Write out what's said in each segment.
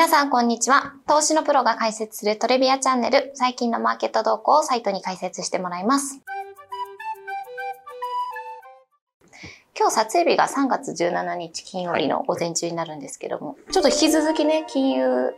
皆さん、こんにちは。投資のプロが解説するトレビアチャンネル、最近のマーケット動向をサイトに解説してもらいます。今日撮影日が3月17日金曜日の午前中になるんですけども、ちょっと引き続きね、金融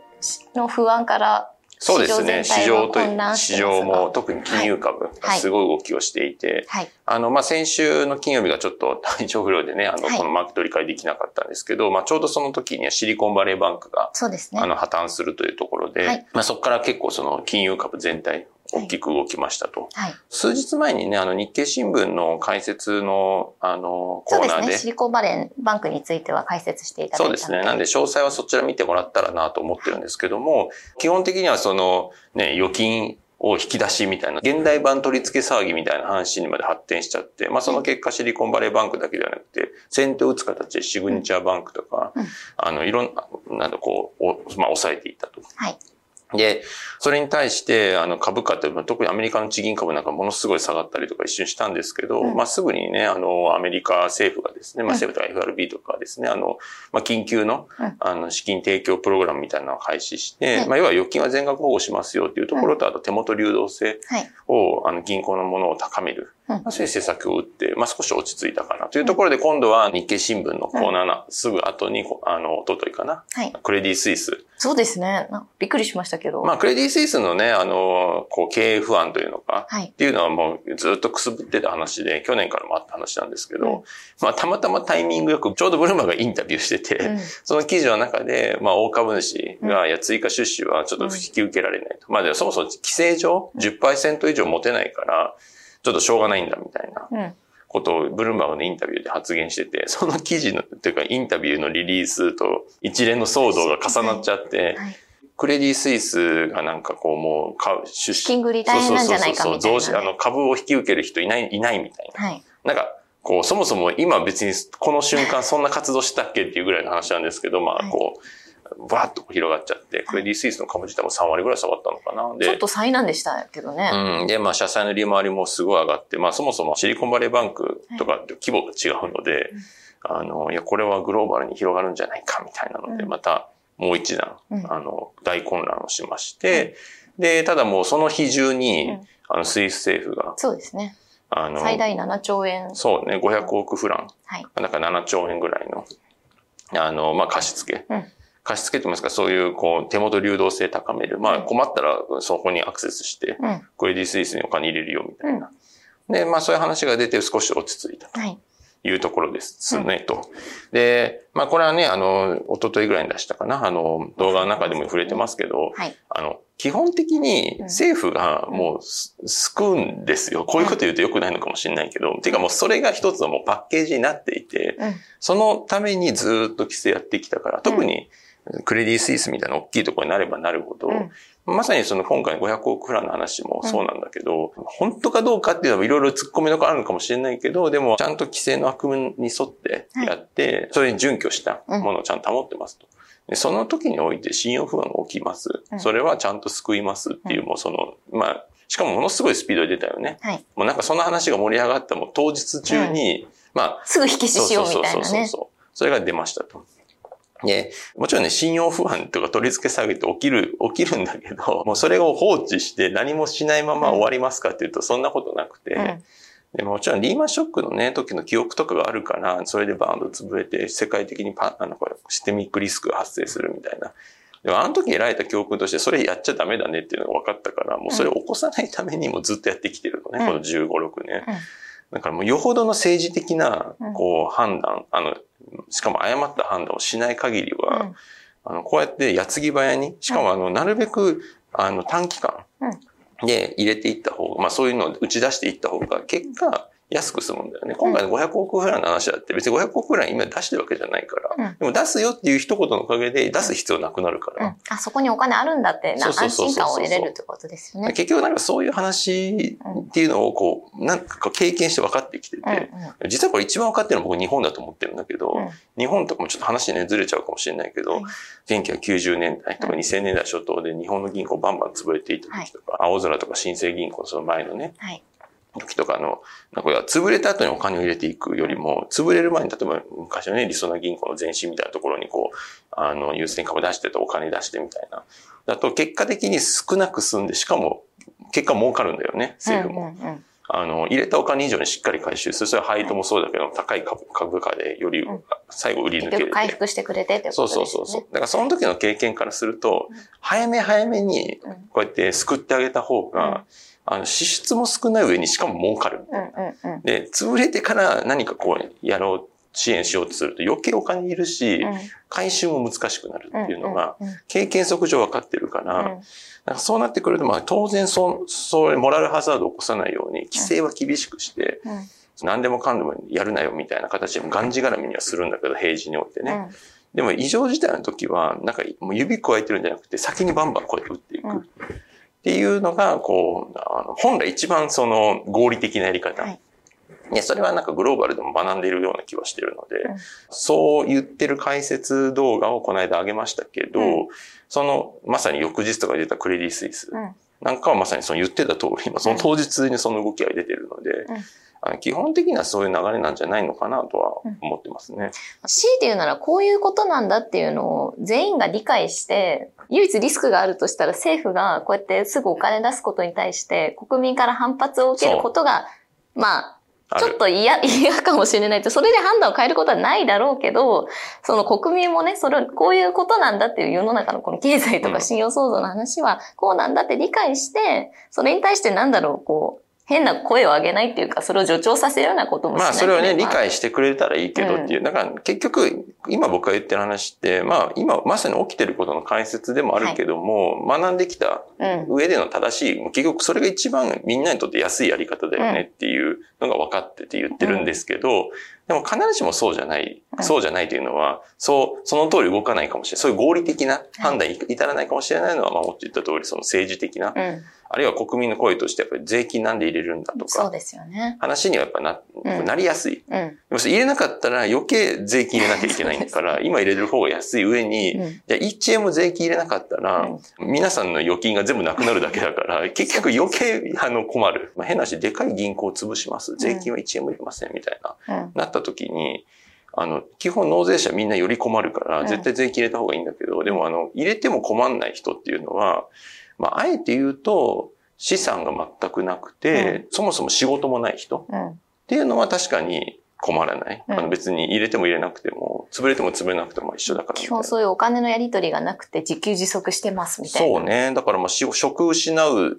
の不安からそうですね。市市場と市場も特に金融株がすごい動きをしていて、はい。あの、まあ、先週の金曜日がちょっと体調不良でね、あの、はいこのマーケット理解できなかったんですけど、まあ、ちょうどその時にはシリコンバレーバンクが、そうですね。あの、破綻するというところで、はいまあ、そこから結構その金融株全体、大きく動きましたと。はい。数日前にね、あの、日経新聞の解説の、あの、コーナーで、そうですね。シリコンバレーバンクについては解説していただいたのそうですね。なんで、詳細はそちら見てもらったらなと思ってるんですけども、基本的にはその、ね、預金を引き出しみたいな、現代版取り付け騒ぎみたいな話にまで発展しちゃって、まあその結果シリコンバレーバンクだけではなくて、先手を打つ形でシグニチャーバンクとか、うんあの、いろんな、なんだこう、おまあ抑えていったと。はい。で、それに対して、あの、株価って、まあ特にアメリカの地銀株なんかものすごい下がったりとか一瞬したんですけど、うん。まあ、すぐにね、あの、アメリカ政府がですね、まあ、政府とか FRB とかですね、あの、まあ、緊急のうん、あの、資金提供プログラムみたいなのを開始して、はいまあ、要は預金は全額保護しますよっていうところと、あと手元流動性はい。を、あの、銀行のものを高める。うん。まあ、そういう施策を打って、まあ、少し落ち着いたかな。というところで、今度は日経新聞のコーナーな、すぐ後に、あの、一昨日かな、はい。クレディ・スイス、そうですね。なびっくりしましたけど。まあ、クレディ・スイスのね、あの、こう、経営不安というのか、はい。っ。ていうのはもうずっとくすぶってた話で、去年からもあった話なんですけど、うん。まあ、たまたまタイミングよく、ちょうどブルーマーがインタビューしてて、うん。その記事の中で、まあ、大株主が、いや、追加出資はちょっと引き受けられないと。まあ、そもそも規制上10%以上持てないから、ちょっとしょうがないんだみたいなうん。ことをブルームバーグのインタビューで発言してて、その記事の、というかインタビューのリリースと一連の騒動が重なっちゃって、はい。クレディ・スイスがなんかこうもう出資。資金繰り大変なんじゃないかみたいなねそうそうそうあの株を引き受ける人いない、いないみたいな。はい。なんか、こう、そもそも今別にこの瞬間そんな活動したっけっていうぐらいの話なんですけど、まはいあこう、バーッと広がっちゃって、クレディ・スイスの株自体も3割ぐらい下がったのかな。でちょっ、と災難でしたけどね。うん。で、まあ、社債の利回りもすごい上がって、まあ、そもそもシリコンバレーバンクとかって規模が違うので、あの、いや、これはグローバルに広がるんじゃないかみたいなので、うんまたもう一段、うんあの、大混乱をしまして、で、ただもうその日中に、うんあの、スイス政府が、そうですね。あの、最大7兆円。そうね、500億フラン、はい。なんか7兆円ぐらいの、あの、まあ、貸し付け。うん貸し付けってますか、そういう、こう、手元流動性高める。まあ、うん困ったらそこにアクセスして、うん。クレディ・スイスにお金入れるよ、みたいな。で、まあそういう話が出て少し落ち着いたとはい。いうところですね、と。で、まあこれはね、あの、一昨日ぐらいに出したかな、あの、動画の中でも触れてますけど、はい。あの、基本的に政府がもうす救うんですよ。こういうこと言うと良くないのかもしれないけど、ていうかもうそれが一つのもうパッケージになっていて、うん。そのためにずっと規制やってきたから、特にクレディ・スイスみたいな大きいところになればなるほど、うんまさにその今回の500億フランの話もそうなんだけど、本当かどうかっていうのはいろいろ突っ込みどころあるのかもしれないけど、でもちゃんと規制の枠組みに沿ってやって、それに準拠したものをちゃんと保ってますと。でその時において信用不安が起きます。うんそれはちゃんと救いますっていう、もうその、まあ、しかもものすごいスピードで出たよね。はい。もうなんかその話が盛り上がったもう当日中に、まあ、すぐ引き消しようみたいなそうそうそうね。そう。それが出ましたと。で、もちろんね、信用不安とか取り付け下げって起きる、起きるんだけど、もうそれを放置して何もしないまま終わりますかっていうと、そんなことなくて、うん。でもちろんリーマンショックのね、時の記憶とかがあるから、それでバーンと潰れて、世界的にパあのこれシステミックリスクが発生するみたいな。でもあの時得られた教訓として、それやっちゃダメだねっていうのが分かったから、もうそれを起こさないためにもずっとやってきてるのね、うん。この15、6年。うん。だからもうよほどの政治的なうん、こう、判断、あの、しかも誤った判断をしない限りは、うん。あの、こうやって矢継ぎ早に、しかもあの、なるべく、あの、短期間で入れていった方が、まあそういうのを打ち出していった方が、結果、安く済むんだよね。今回の500億フランの話だって別に500億フラン今出してるわけじゃないから。うんでも出すよっていう一言のおかげで出す必要なくなるから。うん。あ、そこにお金あるんだって安心感を得れるってことですよね。結局なんかそういう話っていうのをこう、なんか経験して分かってきてて、うん実はこれ一番分かってるのは僕日本だと思ってるんだけど、うん日本とかもちょっと話ねずれちゃうかもしれないけど、はい1990年代とかうん2000年代初頭で日本の銀行バンバン潰れていた時とか、青空とか新生銀行その前のね、はい。時とかの、なんか潰れた後にお金を入れていくよりも、潰れる前に、例えば昔のね、りそな銀行の前身みたいなところにこう、あの、優先株出しててお金出してみたいな。だと結果的に少なく済んで、しかも結果儲かるんだよね、政府も。うんうんうんあの、入れたお金以上にしっかり回収する。それは配当もそうだけど、高い株株価でより最後売り抜ける。回復してくれてってことですね。そうそうそう。だからその時の経験からすると、早め早めにこうやって救ってあげた方が、あの、支出も少ない上にしかも儲かる。で、潰れてから何かこうやろう、支援しようとすると余計お金いるし、回収も難しくなるっていうのが、経験則上分かってるから、からそうなってくると、まあ当然そう、そうモラルハザードを起こさないように、規制は厳しくして、何でもかんでもやるなよみたいな形でがんじがらみにはするんだけど、平時においてね。でも異常事態の時は、なんかもう指加えてるんじゃなくて、先にバンバンこうやって打っていく。っていうのが、こう、あの本来一番その合理的なやり方。はい。ね、それはなんかグローバルでも学んでいるような気はしてるので、うん、そう言ってる解説動画をこの間上げましたけど、うん、その、まさに翌日とか出たクレディ・スイスなんかはまさにその言ってた通り、今その当日にその動きが出てるので、うん、基本的にはそういう流れなんじゃないのかなとは思ってますね。強いて言うならこういうことなんだっていうのを全員が理解して、唯一リスクがあるとしたら政府がこうやってすぐお金出すことに対して国民から反発を受けることが、まあ、ちょっと嫌、嫌かもしれないと、それで判断を変えることはないだろうけど、その国民もね、それ、こういうことなんだっていう世の中のこの経済とか信用創造の話は、こうなんだって理解して、それに対してなんだろう、こう、変な声を上げないっていうか、それを助長させるようなこともしないまあ、それをね、理解してくれたらいいけどっていう。うん、だから、結局、今僕が言ってる話って、まあ、今まさに起きてることの解説でもあるけども、はい、学んできた上での正しい、うん、結局それが一番みんなにとって安いやり方だよねっていうのが分かってて言ってるんですけど、でも必ずしもそうじゃない、そうじゃないというのは、そう、その通り動かないかもしれない。そういう合理的な判断に至らないかもしれないのは、まあ、もっと言った通り、その政治的な、あるいは国民の声としてやっぱり税金なんで入れるんだとか。そうですよね。話にはやっぱな、うん、なりやすい。うん、でも入れなかったら余計税金入れなきゃいけないから、今入れる方が安い上に、うん、じゃあ1円も税金入れなかったら、皆さんの預金が全部なくなるだけだから、結局余計あの困る。まあ、変な話、でかい銀行を潰します。税金は1円も入れませんみたいな、なった時に、あの、基本納税者みんなより困るから、絶対税金入れた方がいいんだけど、でもあの、入れても困んない人っていうのは、まあ、あえて言うと、資産が全くなくて、うん、そもそも仕事もない人、うん、っていうのは確かに困らない。うん、あの別に入れても入れなくても、潰れても潰れなくても一緒だから基本そういうお金のやり取りがなくて自給自足してますみたいな。そうね。だからまあ職失う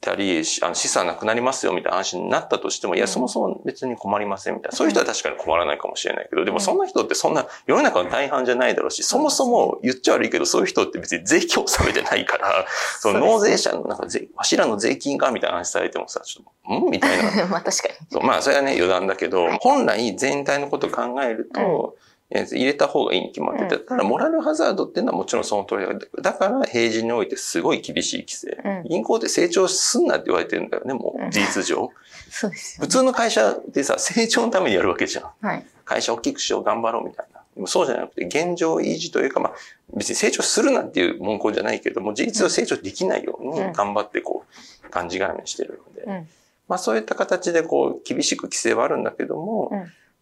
たり、あの資産なくなりますよみたいな話になったとしても、いや、そもそも別に困りませんみたいな。そういう人は確かに困らないかもしれないけど、でもそん。な人ってそんな世の中の大半じゃないだろうし、そもそも言っちゃ悪いけど、そういう人って別に税金を納めてないから、その納税者のなんか税、わしらの税金がみたいな話されてもさ、ちょっと、ん？みたいな。まあ確かに。まあそれはね余談だけど、本来全体のことを考えると、入れた方がいいに決まってて、ただモラルハザードっていうのはもちろんその通りだ。だから平時においてすごい厳しい規制。銀行って成長すんなって言われてるんだよね、もう事実上。そうです、普通の会社ってさ、成長のためにやるわけじゃん。はい、会社大きくしよう、頑張ろうみたいな。でもそうじゃなくて、現状維持というか、まあ、別に成長するなっていう文言じゃないけども、事実上成長できないように頑張ってこう、感じがらめにしてるので、まあそういった形でこう、厳しく規制はあるんだけども、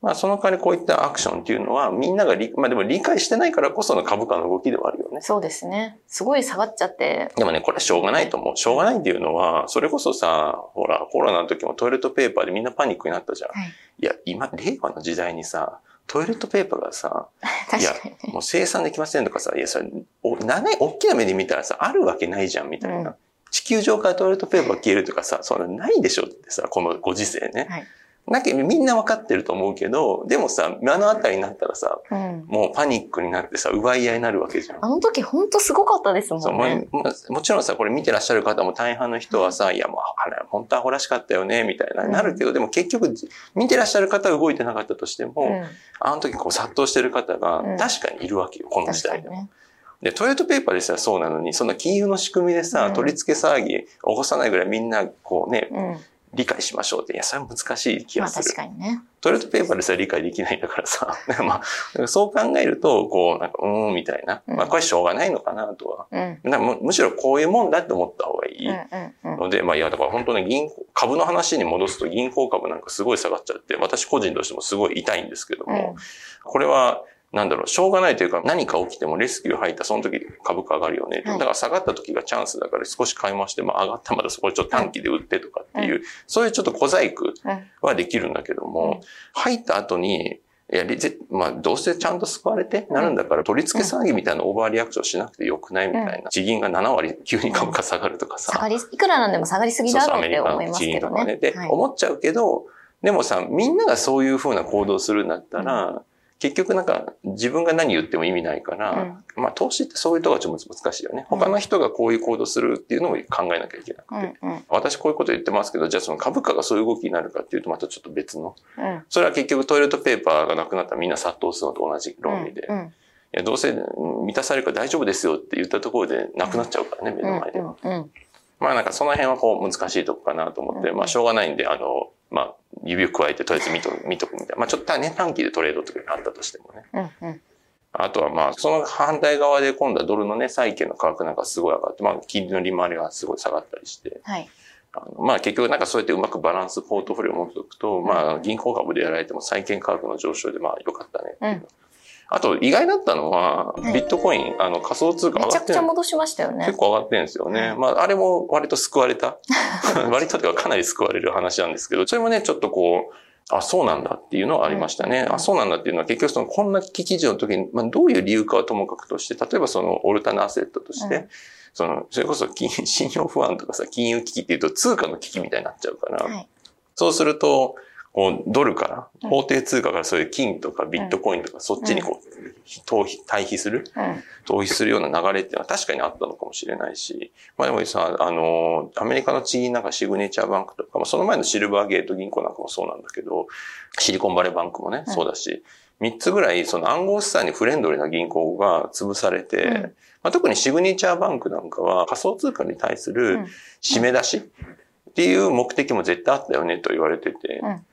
まあ、その代わりこういったアクションっていうのは、みんながまあでも理解してないからこその株価の動きではあるよね。そうですね。すごい下がっちゃって。でもね、これはしょうがないと思う。しょうがないっていうのは、それこそさ、ほら、コロナの時もトイレットペーパーでみんなパニックになったじゃん。はい、いや、今、令和の時代にさ、トイレットペーパーがさ、いや、もう生産できませんとかさ、いや、それ、お、長い、大きな目で見たらさ、あるわけないじゃん、みたいな。うん、地球上からトイレットペーパー消えるとかさ、そんなないでしょってさ、このご時世ね。はいだけどみんな分かってると思うけど、でもさ、目の当たりになったらさ、うん、もうパニックになってさ、奪い合いになるわけじゃん。あの時本当すごかったですもんね。ももちろんさ、これ見てらっしゃる方も大半の人はさ、いやもう、あれ、本当はほらしかったよね、みたいな、なるけど、でも結局、見てらっしゃる方は動いてなかったとしても、うん、あの時こう殺到してる方が確かにいるわけよ、この時代でも。で、トイレットペーパーでさ、そうなのに、そんな金融の仕組みでさ、取り付け騒ぎ起こさないぐらいみんな、こうね、理解しましょうって、いや、それは難しい気まあがする。確かにね。トイレットペーパーでさえ理解できないんだからさ。まあ、そう考えると、こう、なんか、うーん、みたいな。うんまあ、これしょうがないのかなとは。うん。なんかむむしろこういうもんだって思った方がいい。うんうんうん。ので、まあいや、だから本当ね、銀行、株の話に戻すと銀行株なんかすごい下がっちゃって、私個人としてもすごい痛いんですけども、これは、なんだろう、しょうがないというか、何か起きてもレスキュー入った、その時株価上がるよね。はいだから下がった時がチャンスだから少し買いまして、まあ上がったらまだそこでちょっと短期で売ってとかっていう、そういうちょっと小細工うんはできるんだけども、入った後に、いや、ぜまあ、どうせちゃんと救われてなるんだから、取り付け騒ぎみたいなオーバーリアクションしなくてよくないみたいな。地銀が7割急に株価下がるとかさ。下がり、いくらなんでも下がりすぎだろうって思いますけどそうそうアメリカの地銀とかね。ね。で、はい思っちゃうけど、でもさ、みんながそういう風な行動するんだったら、結局なんか自分が何言っても意味ないから、まあ投資ってそういうとこがちょっと難しいよね。うん他の人がこういう行動するっていうのも考えなきゃいけなくて。うんうん私こういうこと言ってますけど、じゃあその株価がそういう動きになるかっていうとまたちょっと別の。うんそれは結局トイレットペーパーがなくなったらみんな殺到するのと同じ論理で。いうんやどうせうん満たされるから大丈夫ですよって言ったところでなくなっちゃうからね、目の前で。うんうんまあなんかその辺はこう難しいとこかなと思って、うんまあしょうがないんで、あの、まあ指を加えてとりあえず見と見とくみたいな。まあちょっとね、短期でトレードとかあったとしてもね。うんうんあとはまあその反対側で今度はドルのね、債券の価格なんかすごい上がって、まあ金利の利回りがすごい下がったりして、はい。あのまあ結局なんかそうやってうまくバランスポートフォリオを持っておくと、まあ銀行株でやられても債券価格の上昇でまあ良かったねっていうの。うんあと意外だったのは、はいビットコイン、あの仮想通貨めちゃく上がってるちゃ戻しましたよね結。構上がってるんですよね。まあ、あれも割と救われた。割とではかなり救われる話なんですけど、それもね、ちょっとこう、あ、そうなんだっていうのはありましたね。うんあ、そうなんだっていうのは結局その、こんな危機時の時に、まあ、どういう理由かはともかくとして、例えばその、オルタナアセットとして、うんその、それこそ金、信用不安とかさ、金融危機っていうと通貨の危機みたいになっちゃうから、はい。そうすると、こう、ドルから、うん。法定通貨からそういう金とかビットコインとか、そっちにこう、逃避、対比する？うん。逃避するような流れっていうのは確かにあったのかもしれないし、まあでもさ、あの、アメリカの地銀なんかシグネチャーバンクとか、まあその前のシルバーゲート銀行なんかもそうなんだけど、シリコンバレーバンクもね、うん。そうだし、3つぐらいその暗号資産にフレンドリーな銀行が潰されて、うん。まあ、特にシグネチャーバンクなんかは仮想通貨に対すうるん。締め出しっていう目的も絶対あったよねと言われてて、うん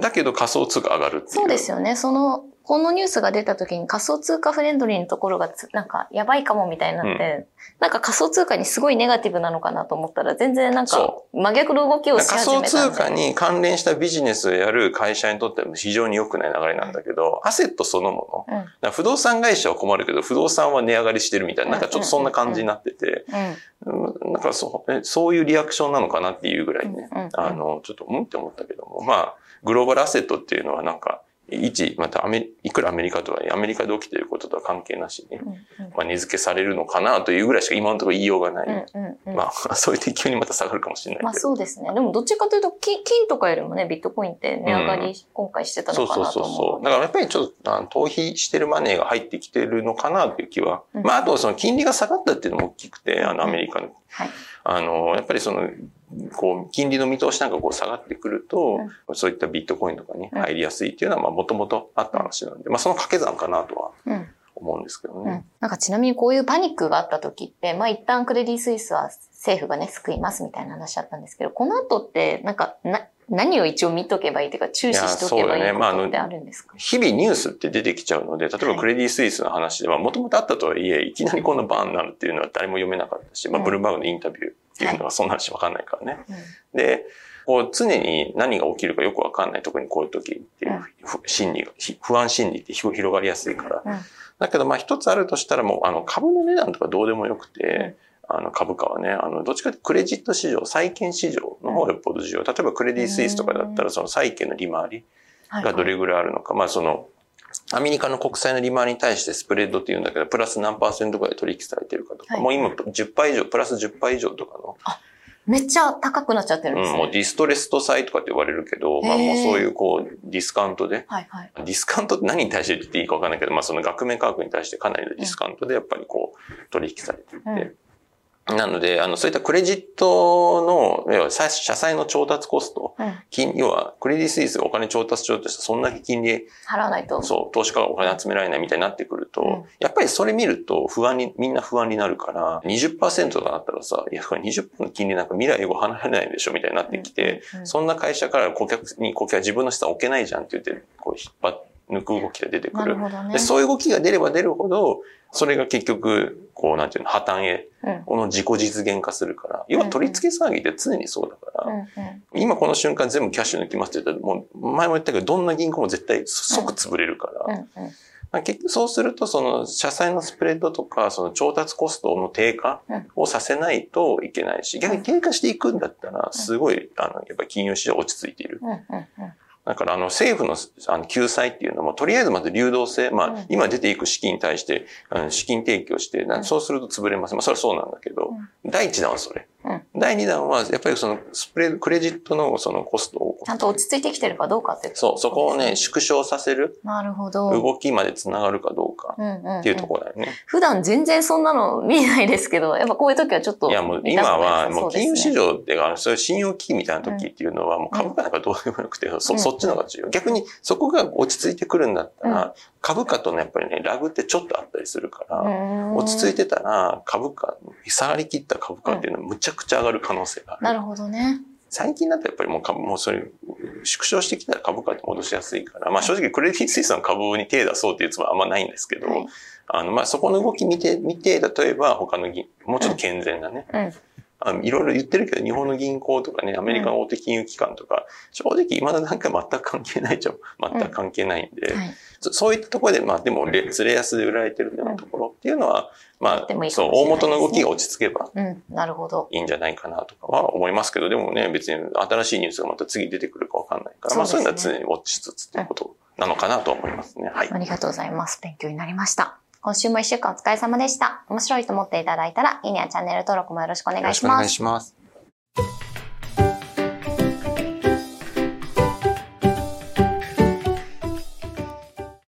だけど仮想通貨上がるっていう。そうですよね。その、このニュースが出た時に仮想通貨フレンドリーのところがつなんかやばいかもみたいになって、なんか仮想通貨にすごいネガティブなのかなと思ったら全然なんかそ真逆の動きをし仮想始めたんで。通貨に関連したビジネスをやる会社にとっては非常に良くない流れなんだけど、アセットそのもの。うん。不動産会社は困るけど、不動産は値上がりしてるみたいな、なんかちょっとそんな感じになってて、うん。うん。なんかそう。えそういうリアクションなのかなっていうぐらいね、うん。うん。あの、ちょっとうんって思ったけども、まあ、グローバルアセットっていうのはなんか、一、またアメリ、いくらアメリカとは、アメリカで起きていることとは関係なしに、うん。まあ、値付けされるのかなというぐらいしか今のところ言いようがない。うん。うん。うん。まあ、そういう適急にまた下がるかもしれないけど。まあそうですね。でもどっちかというと、金金とかよりもね、ビットコインって値上がり、今回してたそうそうのかなと思う。そうそう。だからやっぱりちょっと、あの逃避してるマネーが入ってきてるのかなという気は。うんまあ、あとその金利が下がったっていうのも大きくて、あの、アメリカの。はい。あの、やっぱりその、こう、金利の見通しなんかこう下がってくると、そういったビットコインとかに入りやすいっていうのは、まあ、もともとあった話なんで、まあ、その掛け算かなとはうん。思うんですけどね。うん。なんかちなみにこういうパニックがあった時って、まあ一旦クレディ・スイスは政府がね、救いますみたいな話だったんですけど、この後って、なんか、な、何を一応見とけばいいというか、注視しとけばいいことってあるんですか、日々ニュースって出てきちゃうので、例えばクレディ・スイスの話では、もともとあったとはいえ、いきなりこんなバーンになるっていうのは誰も読めなかったし、まあ、うん。ブルームバーグのインタビューっていうのはそんな話わかんないからね。うんで、こう常に何が起きるかよくわかんない、特にこういう時っていうふ心理が、ひ不安心理って広広がりやすいから。うん。だけどまあ一つあるとしたらもうあの株の値段とかどうでもよくて、あの株価はね、あのどっちかというとクレジット市場、債券市場の方がよっぽど重要。例えばクレディ・スイスとかだったらその債券の利回りはい。がどれぐらいあるのか。まあその、アメリカの国債の利回りに対してスプレッドっていうんだけど、プラス何パーセントぐらい取引されてるかとか、はい。もう今10倍以上、プラス10倍以上とかの。めっちゃ高くなっちゃってるんですうん、ね。もうディストレスト債とかって言われるけど、まあもうそういうこう、ディスカウントで、はいはい。ディスカウントって何に対して言っていいかわかんないけど、まあその額面価格に対してかなりのディスカウントでやっぱりこう、取引されていて、うんなので、あの、そういったクレジットの、要は、社債の調達コスト、うん。金、要は、クレディスイスがお金調達しようとしたら、そんだけ金利、払わないと。そう、投資家がお金集められないみたいになってくると、うん。やっぱりそれ見ると不安に、みんな不安になるから、20%とかだったらさ、いや、これ20%の金利なんか未来を離れないでしょみたいになってきて、うんうん。そんな会社から顧客に、顧客は自分の資産置けないじゃんって言って、こう、引っ張っ抜く動きが出てくる。なるね。で。そういう動きが出れば出るほど、それが結局、こう、なんていうの、破綻へ、うん。この自己実現化するから、要は取り付け騒ぎって常にそうだから、うんうん今この瞬間全部キャッシュ抜きますって言ったら、もう前も言ったけど、どんな銀行も絶対即潰れるから、うんうん。まあ結局そうすると、その、社債のスプレッドとか、その調達コストの低下をさせないといけないし、逆に低下していくんだったら、すごい、あの、やっぱり金融市場落ち着いている。だから、あの、政府のあの救済っていうのも、とりあえずまず流動性、まうん。あ、今出ていく資金に対して、資金提供して、そうすると潰れます。まあ、それはそうなんだけど、第一弾はそれ。うん第二弾は、やっぱりその、スプレクレジットのそのコストを、ちゃんと落ち着いてきてるかどうかっていうそう、そこをね、そう縮小させるなるほど。動きまでつながるかどうかうんうんうんっていうところだよね。普段全然そんなの見えないですけど、やっぱこういう時はちょっといやもう今はもう金融市場っていうか、そういう信用危機みたいな時っていうのはもう株価なんかどうでもよくて、そうんそっちの方が重要。逆にそこが落ち着いてくるんだったうら、株価とのやっぱりね、ラグってちょっとあったりするから、落ち着いて。てたら株価、下がりきった株価っていうのはむちゃくちゃ上がる可能性がある。なるほどね。最近だとやっぱりもう株、もうそれ、縮小してきたら株価って戻しやすいから、まあ正直クレディ・スイスの株に手出そうっていうつもりはあんまないんですけど、はいあの、まあそこの動き見て、見て、例えば他の銀、もうちょっと健全なね、うん。あのいろいろ言ってるけど、日本の銀行とかね、アメリカの大手金融機関とか、正直今の段階全く関係ないじゃん。全く関係ないんで、はい。そそういったところで、まあでも、レズレ安で売られてるようなところっていうのは、までもいあ、そう、大元の動きが落ち着けばうん。なるほど。いいんじゃないかなとかは思いますけど、でもね、別に新しいニュースがまた次出てくるかわかんないから、まあそうういうのは常にウォッチしつつっていうことなのかなと思いますね。はい。ありがとうございます。勉強になりました。今週も一週間お疲れ様でした。面白いと思っていただいたら、いいねやチャンネル登録もよろしくお願いします。します。